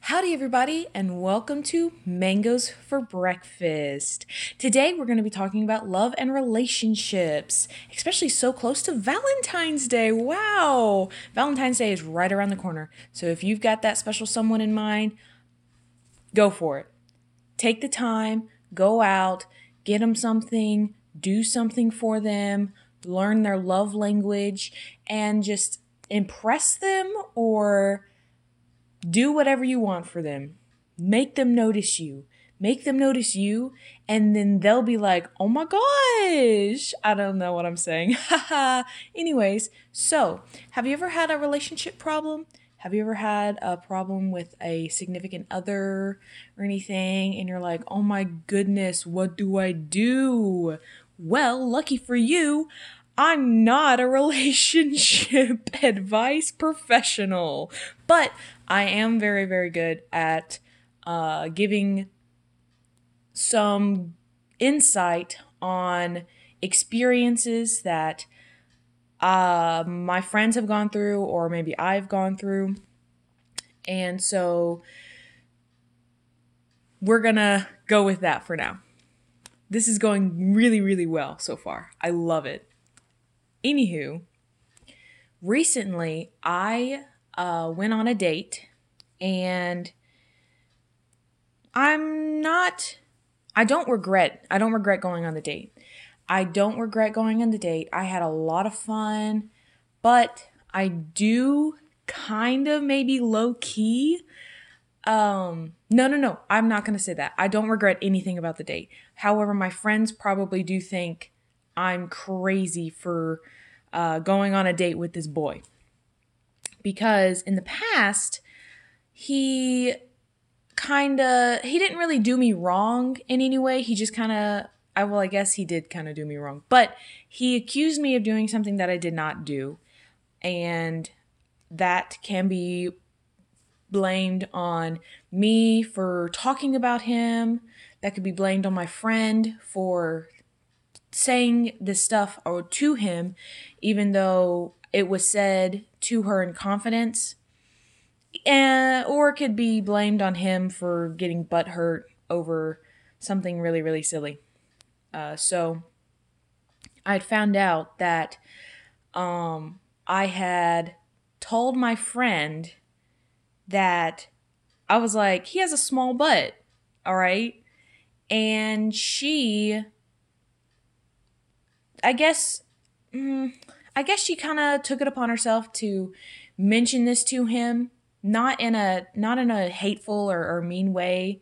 Howdy, everybody, and welcome to Mangoes for Breakfast. Today, we're going to be talking about love and relationships, especially so close to Valentine's Day. Wow! Valentine's Day is right around the corner. So, if you've got that special someone in mind, go for it. Take the time, go out, get them something, do something for them, learn their love language, and just impress them or do whatever you want for them. Make them notice you. Make them notice you, and then they'll be like, oh my gosh. I don't know what I'm saying. Anyways, so have you ever had a relationship problem? Have you ever had a problem with a significant other or anything? And you're like, oh my goodness, what do I do? Well, lucky for you, I'm not a relationship advice professional, but I am very, very good at uh, giving some insight on experiences that uh, my friends have gone through, or maybe I've gone through. And so we're gonna go with that for now. This is going really, really well so far. I love it. Anywho, recently I uh, went on a date and I'm not, I don't regret, I don't regret going on the date. I don't regret going on the date. I had a lot of fun, but I do kind of maybe low key. Um, no, no, no. I'm not going to say that. I don't regret anything about the date. However, my friends probably do think I'm crazy for uh, going on a date with this boy because in the past he kind of he didn't really do me wrong in any way. He just kind of i well i guess he did kind of do me wrong but he accused me of doing something that i did not do and that can be blamed on me for talking about him. That could be blamed on my friend for saying this stuff or to him even though it was said to her in confidence. And, or it could be blamed on him for getting butt hurt over something really, really silly. Uh, so I had found out that um, I had told my friend that I was like, he has a small butt, all right? And she, I guess, mm, I guess she kind of took it upon herself to mention this to him, not in a not in a hateful or, or mean way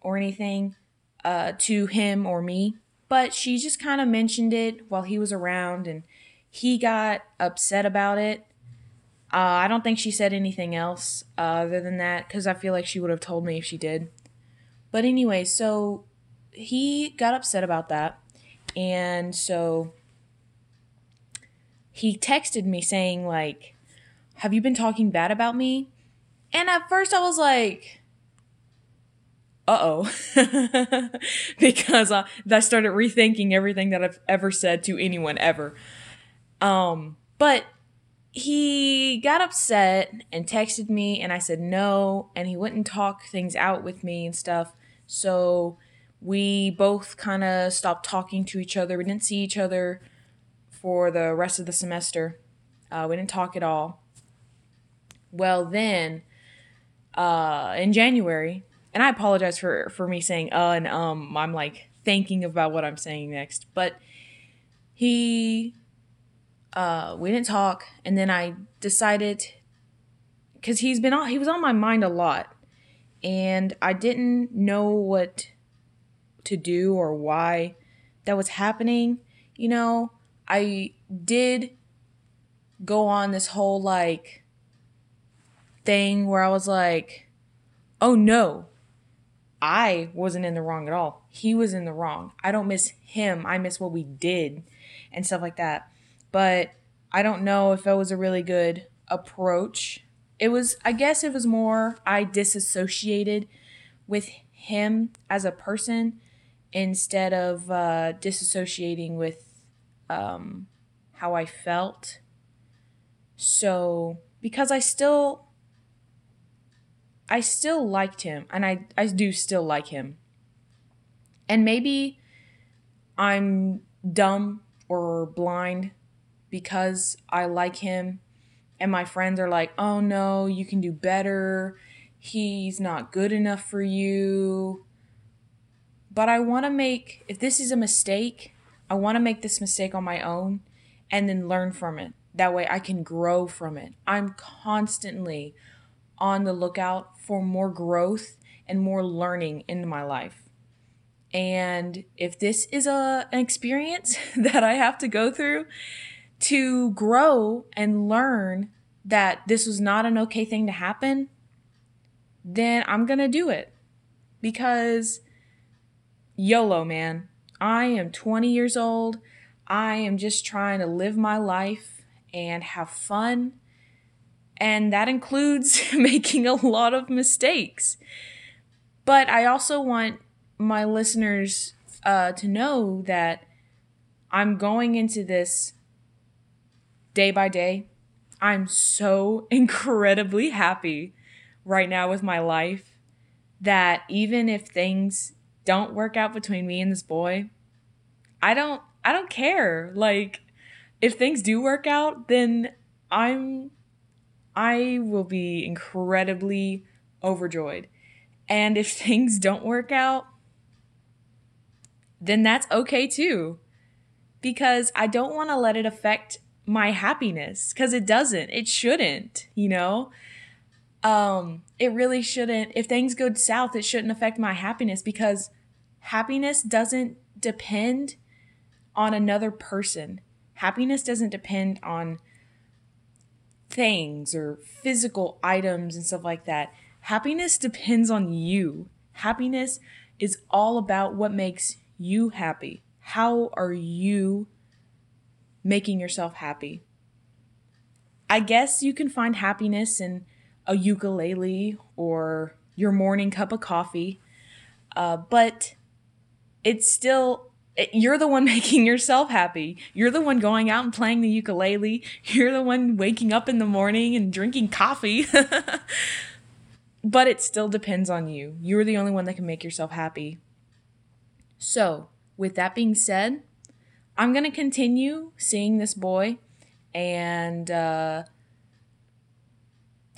or anything uh, to him or me, but she just kind of mentioned it while he was around, and he got upset about it. Uh, I don't think she said anything else uh, other than that because I feel like she would have told me if she did. But anyway, so he got upset about that, and so he texted me saying like have you been talking bad about me? And at first i was like uh-oh. Because uh, i started rethinking everything that i've ever said to anyone ever. Um but he got upset and texted me and i said no and he wouldn't talk things out with me and stuff. So we both kind of stopped talking to each other. We didn't see each other for the rest of the semester. Uh, we didn't talk at all. Well, then uh, in January, and I apologize for for me saying uh and um. I'm like thinking about what I'm saying next, but he uh we didn't talk, and then I decided because he's been on he was on my mind a lot, and I didn't know what to do or why that was happening. You know, I did go on this whole like thing where I was like, oh no, I wasn't in the wrong at all. He was in the wrong. I don't miss him. I miss what we did and stuff like that. But I don't know if it was a really good approach. It was, I guess it was more, I disassociated with him as a person instead of uh, disassociating with um, how I felt. So, because I still I still liked him and I I do still like him. And maybe I'm dumb or blind because I like him and my friends are like, "Oh no, you can do better. He's not good enough for you." But I want to make if this is a mistake, I want to make this mistake on my own and then learn from it. That way I can grow from it. I'm constantly on the lookout for more growth and more learning in my life. And if this is a an experience that I have to go through to grow and learn that this was not an okay thing to happen, then I'm going to do it. Because YOLO, man. I am 20 years old. I am just trying to live my life and have fun. And that includes making a lot of mistakes. But I also want my listeners uh, to know that I'm going into this day by day. I'm so incredibly happy right now with my life that even if things don't work out between me and this boy, I don't I don't care. Like if things do work out, then I'm I will be incredibly overjoyed. And if things don't work out, then that's okay too. Because I don't want to let it affect my happiness because it doesn't. It shouldn't, you know? Um, it really shouldn't. If things go south, it shouldn't affect my happiness because happiness doesn't depend on another person. Happiness doesn't depend on things or physical items and stuff like that. Happiness depends on you. Happiness is all about what makes you happy. How are you making yourself happy? I guess you can find happiness in a ukulele or your morning cup of coffee, uh, but it's still you're the one making yourself happy. You're the one going out and playing the ukulele. You're the one waking up in the morning and drinking coffee. but it still depends on you. You're the only one that can make yourself happy. So, with that being said, I'm going to continue seeing this boy, and uh,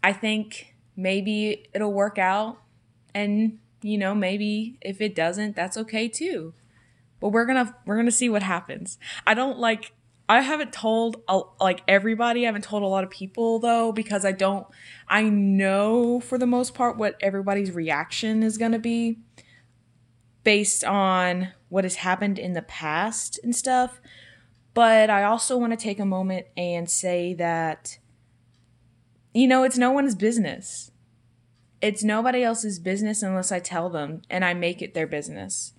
I think maybe it'll work out. And, you know, maybe if it doesn't, that's okay too. But we're going to we're going to see what happens. I don't like I haven't told like everybody. I haven't told a lot of people though because I don't I know for the most part what everybody's reaction is going to be based on what has happened in the past and stuff. But I also want to take a moment and say that, you know, it's no one's business. It's nobody else's business unless I tell them and I make it their business.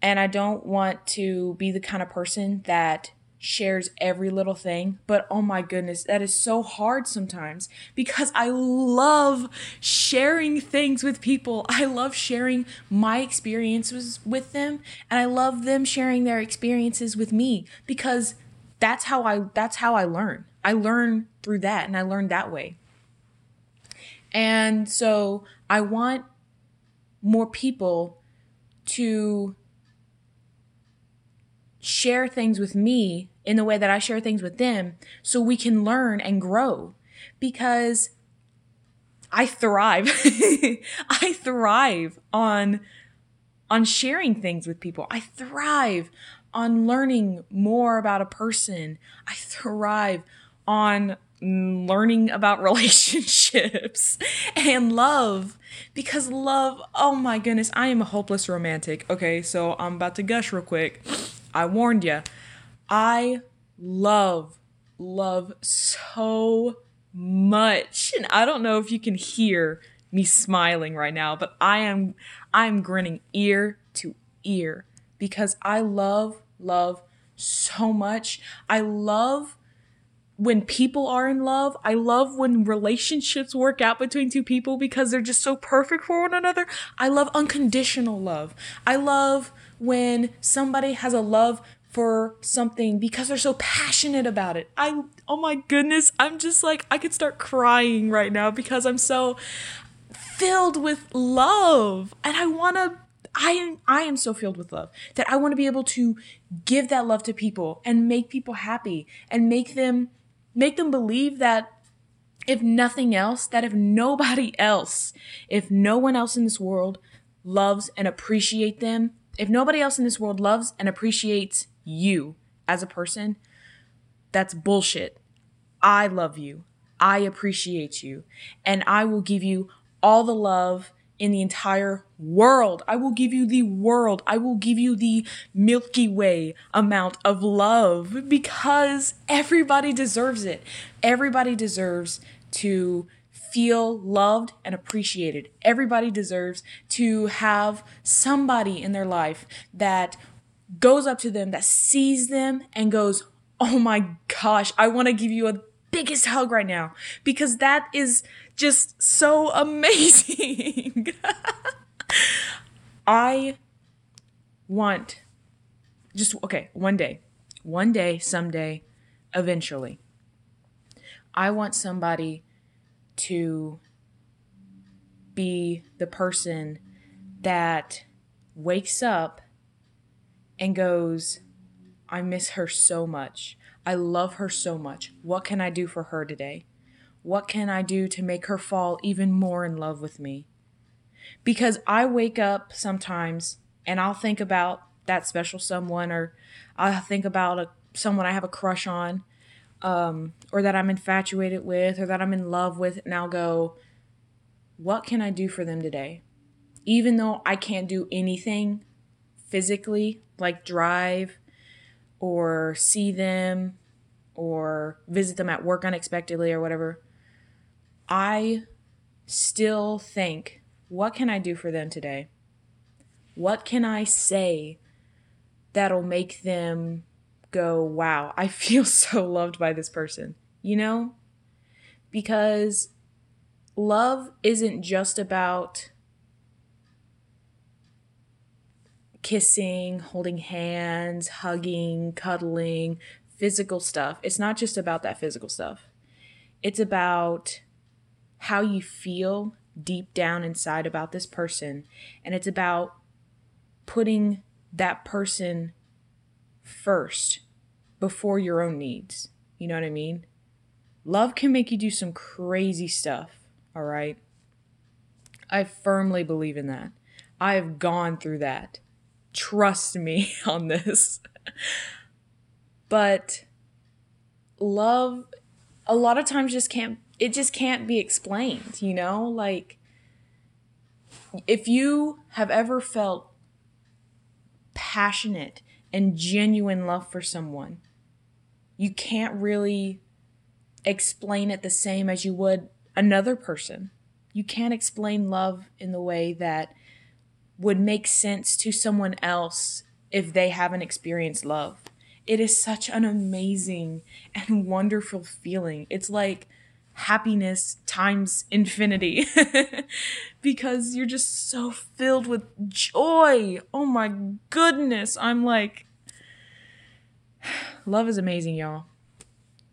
And I don't want to be the kind of person that shares every little thing, but oh my goodness, that is so hard sometimes because I love sharing things with people. I love sharing my experiences with them and I love them sharing their experiences with me because that's how I that's how I learn. I learn through that and I learn that way. And so I want more people to share things with me in the way that I share things with them so we can learn and grow because I thrive. I thrive on on sharing things with people. I thrive on learning more about a person. I thrive on learning about relationships and love because love, oh my goodness, I am a hopeless romantic. Okay, so I'm about to gush real quick. I warned you. I love, love so much. And I don't know if you can hear me smiling right now, but I am I'm grinning ear to ear because I love love so much. I love when people are in love. I love when relationships work out between two people because they're just so perfect for one another. I love unconditional love. I love when somebody has a love for something because they're so passionate about it. I oh my goodness, I'm just like I could start crying right now because I'm so filled with love. And I want to I am I am so filled with love that I want to be able to give that love to people and make people happy and make them make them believe that if nothing else, that if nobody else, if no one else in this world loves and appreciate them, if nobody else in this world loves and appreciates you as a person, that's bullshit. I love you. I appreciate you. And I will give you all the love in the entire world. I will give you the world. I will give you the Milky Way amount of love because everybody deserves it. Everybody deserves to feel loved and appreciated. Everybody deserves to have somebody in their life that goes up to them, that sees them and goes, Oh my gosh, I want to give you a biggest hug right now because that is just so amazing. I want just okay, one day, one day, someday, eventually. I want somebody to be the person that wakes up and goes, I miss her so much. I love her so much. What can I do for her today? What can I do to make her fall even more in love with me? Because I wake up sometimes and I'll think about that special someone, or I'll think about a, someone I have a crush on, um, or that I'm infatuated with, or that I'm in love with, and I'll go, What can I do for them today? Even though I can't do anything physically, like drive or see them or visit them at work unexpectedly or whatever, I still think, what can I do for them today? What can I say that'll make them go, wow, I feel so loved by this person? You know? Because love isn't just about kissing, holding hands, hugging, cuddling, physical stuff. It's not just about that physical stuff. It's about how you feel deep down inside about this person. And it's about putting that person first before your own needs. You know what I mean? Love can make you do some crazy stuff, all right? I firmly believe in that. I have gone through that. Trust me on this. but love a lot of times just can't it just can't be explained, you know? Like, if you have ever felt passionate and genuine love for someone, you can't really explain it the same as you would another person. You can't explain love in the way that would make sense to someone else if they haven't experienced love. It is such an amazing and wonderful feeling. It's like happiness times infinity because you're just so filled with joy. Oh my goodness. I'm like, love is amazing, y'all.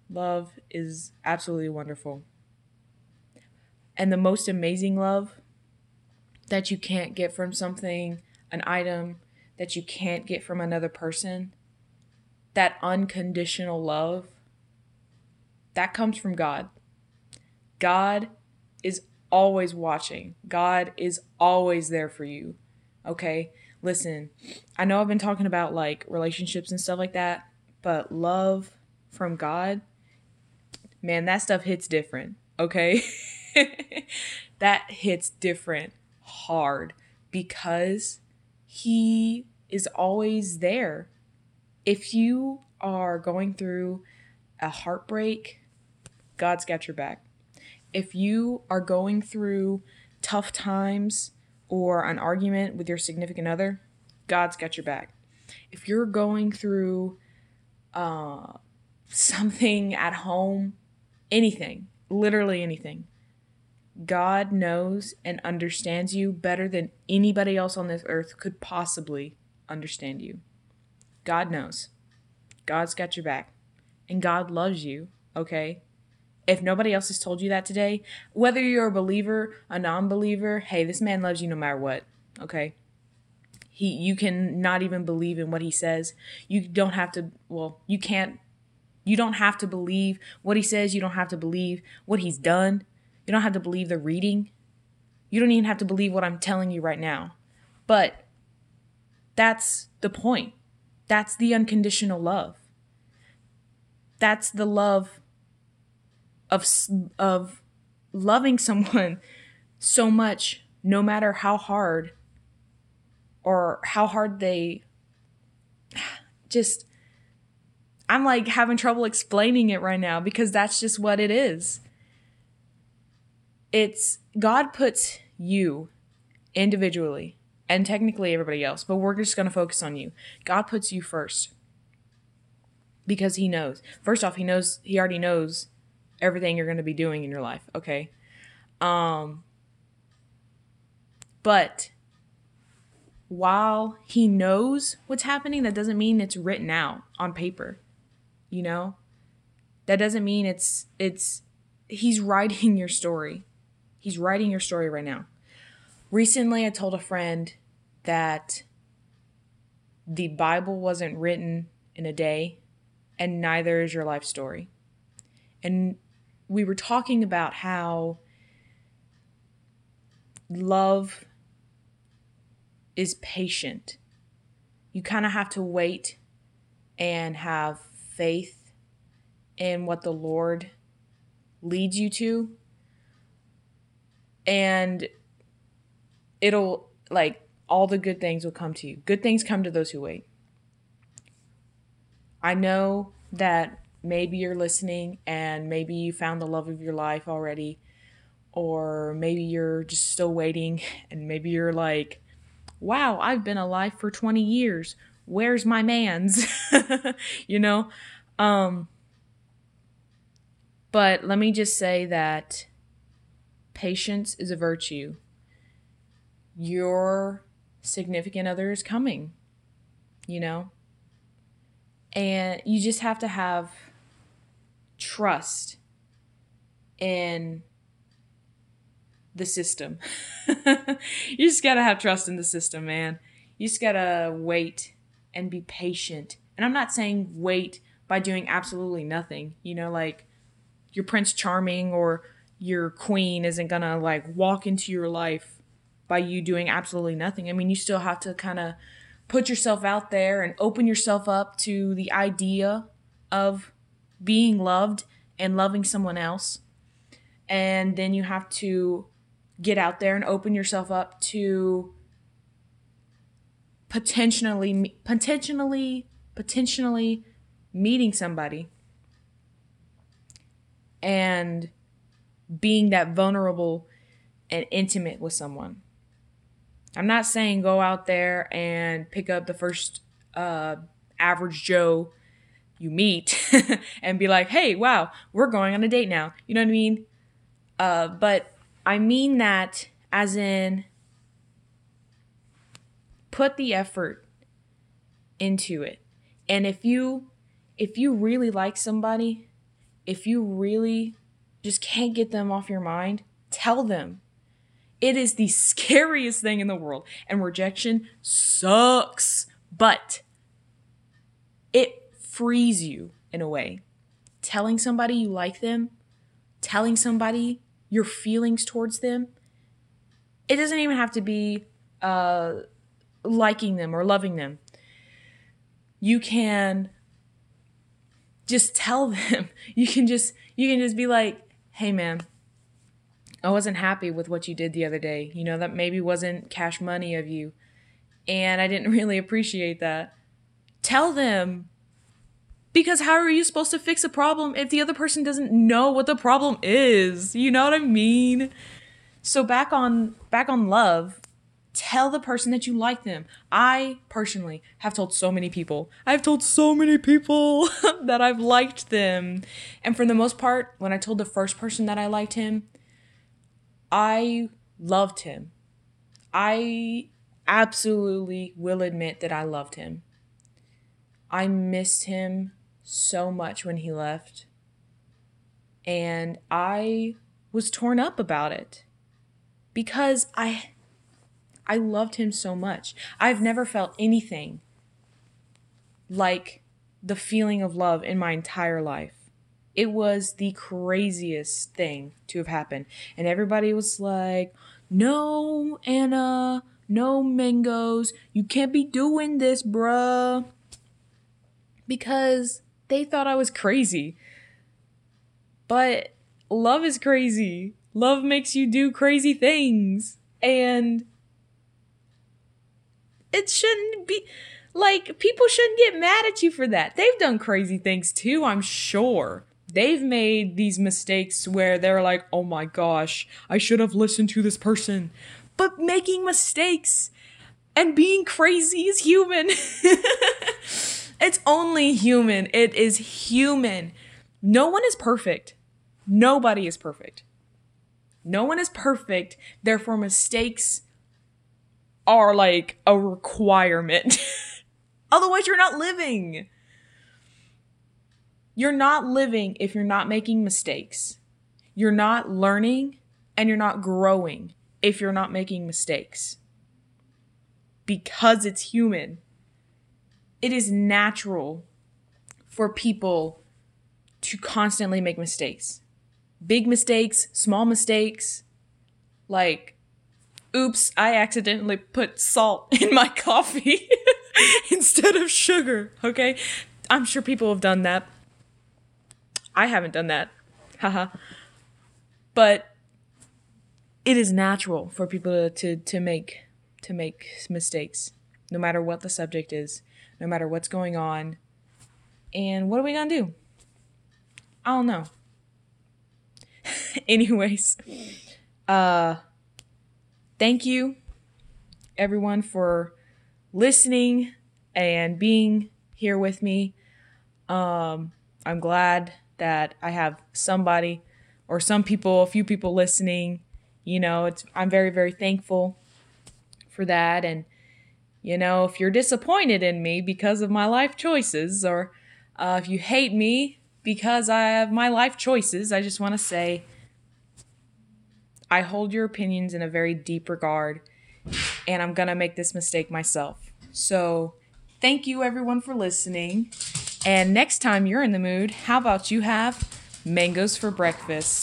Love is absolutely wonderful. And the most amazing love that you can't get from something, an item that you can't get from another person, that unconditional love, that comes from God. God is always watching. God is always there for you. Okay? Listen, I know I've been talking about like relationships and stuff like that, but love from God, man, that stuff hits different. Okay? that hits different hard because He is always there. If you are going through a heartbreak, God's got your back if you are going through tough times or an argument with your significant other, God's got your back. If you're going through uh, something at home, anything, literally anything, God knows and understands you better than anybody else on this earth could possibly understand you. God knows. God's got your back. And God loves you, okay? If nobody else has told you that today, whether you're a believer, a non-believer, hey, this man loves you no matter what. Okay? He you can not even believe in what he says. You don't have to well, you can't you don't have to believe what he says. You don't have to believe what he's done. You don't have to believe the reading. You don't even have to believe what I'm telling you right now. But that's the point. That's the unconditional love. That's the love of of loving someone so much no matter how hard or how hard they just I'm like having trouble explaining it right now because that's just what it is. It's God puts you individually and technically everybody else, but we're just going to focus on you. God puts you first because he knows. First off, he knows he already knows everything you're going to be doing in your life, okay? Um but while he knows what's happening, that doesn't mean it's written out on paper. You know? That doesn't mean it's it's he's writing your story. He's writing your story right now. Recently I told a friend that the Bible wasn't written in a day and neither is your life story. And we were talking about how love is patient. You kind of have to wait and have faith in what the Lord leads you to. And it'll, like, all the good things will come to you. Good things come to those who wait. I know that maybe you're listening and maybe you found the love of your life already, or maybe you're just still waiting and maybe you're like, wow, I've been alive for 20 years. Where's my man's? you know? Um, but let me just say that patience is a virtue. Your significant other is coming, you know? And you just have to have trust in the system. you just gotta have trust in the system, man. You just gotta wait and be patient. And I'm not saying wait by doing absolutely nothing. You know, like your Prince Charming or your queen isn't gonna like walk into your life by you doing absolutely nothing. I mean, you still have to kind of put yourself out there and open yourself up to the idea of being loved and loving someone else. And then you have to get out there and open yourself up to potentially potentially potentially meeting somebody and being that vulnerable and intimate with someone. I'm not saying go out there and pick up the first uh, average Joe you meet and be like, hey, wow, we're going on a date now. You know what I mean? Uh, but I mean that as in put the effort into it. And if you if you really like somebody, if you really just can't get them off your mind, tell them. It is the scariest thing in the world and rejection sucks, but it frees you in a way. Telling somebody you like them, telling somebody your feelings towards them. It doesn't even have to be uh, liking them or loving them. You can just tell them. You can just you can just be like, "Hey man, I wasn't happy with what you did the other day. You know, that maybe wasn't cash money of you, and I didn't really appreciate that." Tell them because how are you supposed to fix a problem if the other person doesn't know what the problem is? You know what I mean? So back on back on love, tell the person that you like them. I personally have told so many people. I've told so many people that I've liked them. And for the most part, when I told the first person that I liked him, I loved him. I absolutely will admit that I loved him. I missed him so much when he left. and I was torn up about it because I I loved him so much. I've never felt anything like the feeling of love in my entire life. It was the craziest thing to have happened. And everybody was like, no, Anna, no mangoes. You can't be doing this, bruh. Because they thought I was crazy. But love is crazy. Love makes you do crazy things. And it shouldn't be like people shouldn't get mad at you for that. They've done crazy things too, I'm sure. They've made these mistakes where they're like, "Oh my gosh, I should have listened to this person." But making mistakes and being crazy is human. it's only human. It is human. No one is perfect. Nobody is perfect. No one is perfect. Therefore, mistakes are like a requirement. Otherwise, you're not living. You're not living if you're not making mistakes. You're not learning and you're not growing if you're not making mistakes. Because it's human. It is natural for people to constantly make mistakes. Big mistakes, small mistakes. Like, oops, I accidentally put salt in my coffee instead of sugar, okay? I'm sure people have done that. I haven't done that. Haha. but it is natural for people to, to, to make to make mistakes, no matter what the subject is, no matter what's going on. And what are we gonna do? I don't know. Anyways, uh thank you everyone for listening and being here with me. Um I'm glad that I have somebody or some people, a few people listening. You know, it's I'm very very thankful for that and you know, if you're disappointed in me because of my life choices or uh, if you hate me because I have my life choices, I just want to say I hold your opinions in a very deep regard and I'm going to make this mistake myself. So, thank you everyone for listening. And next time you're in the mood, how about you have mangoes for breakfast?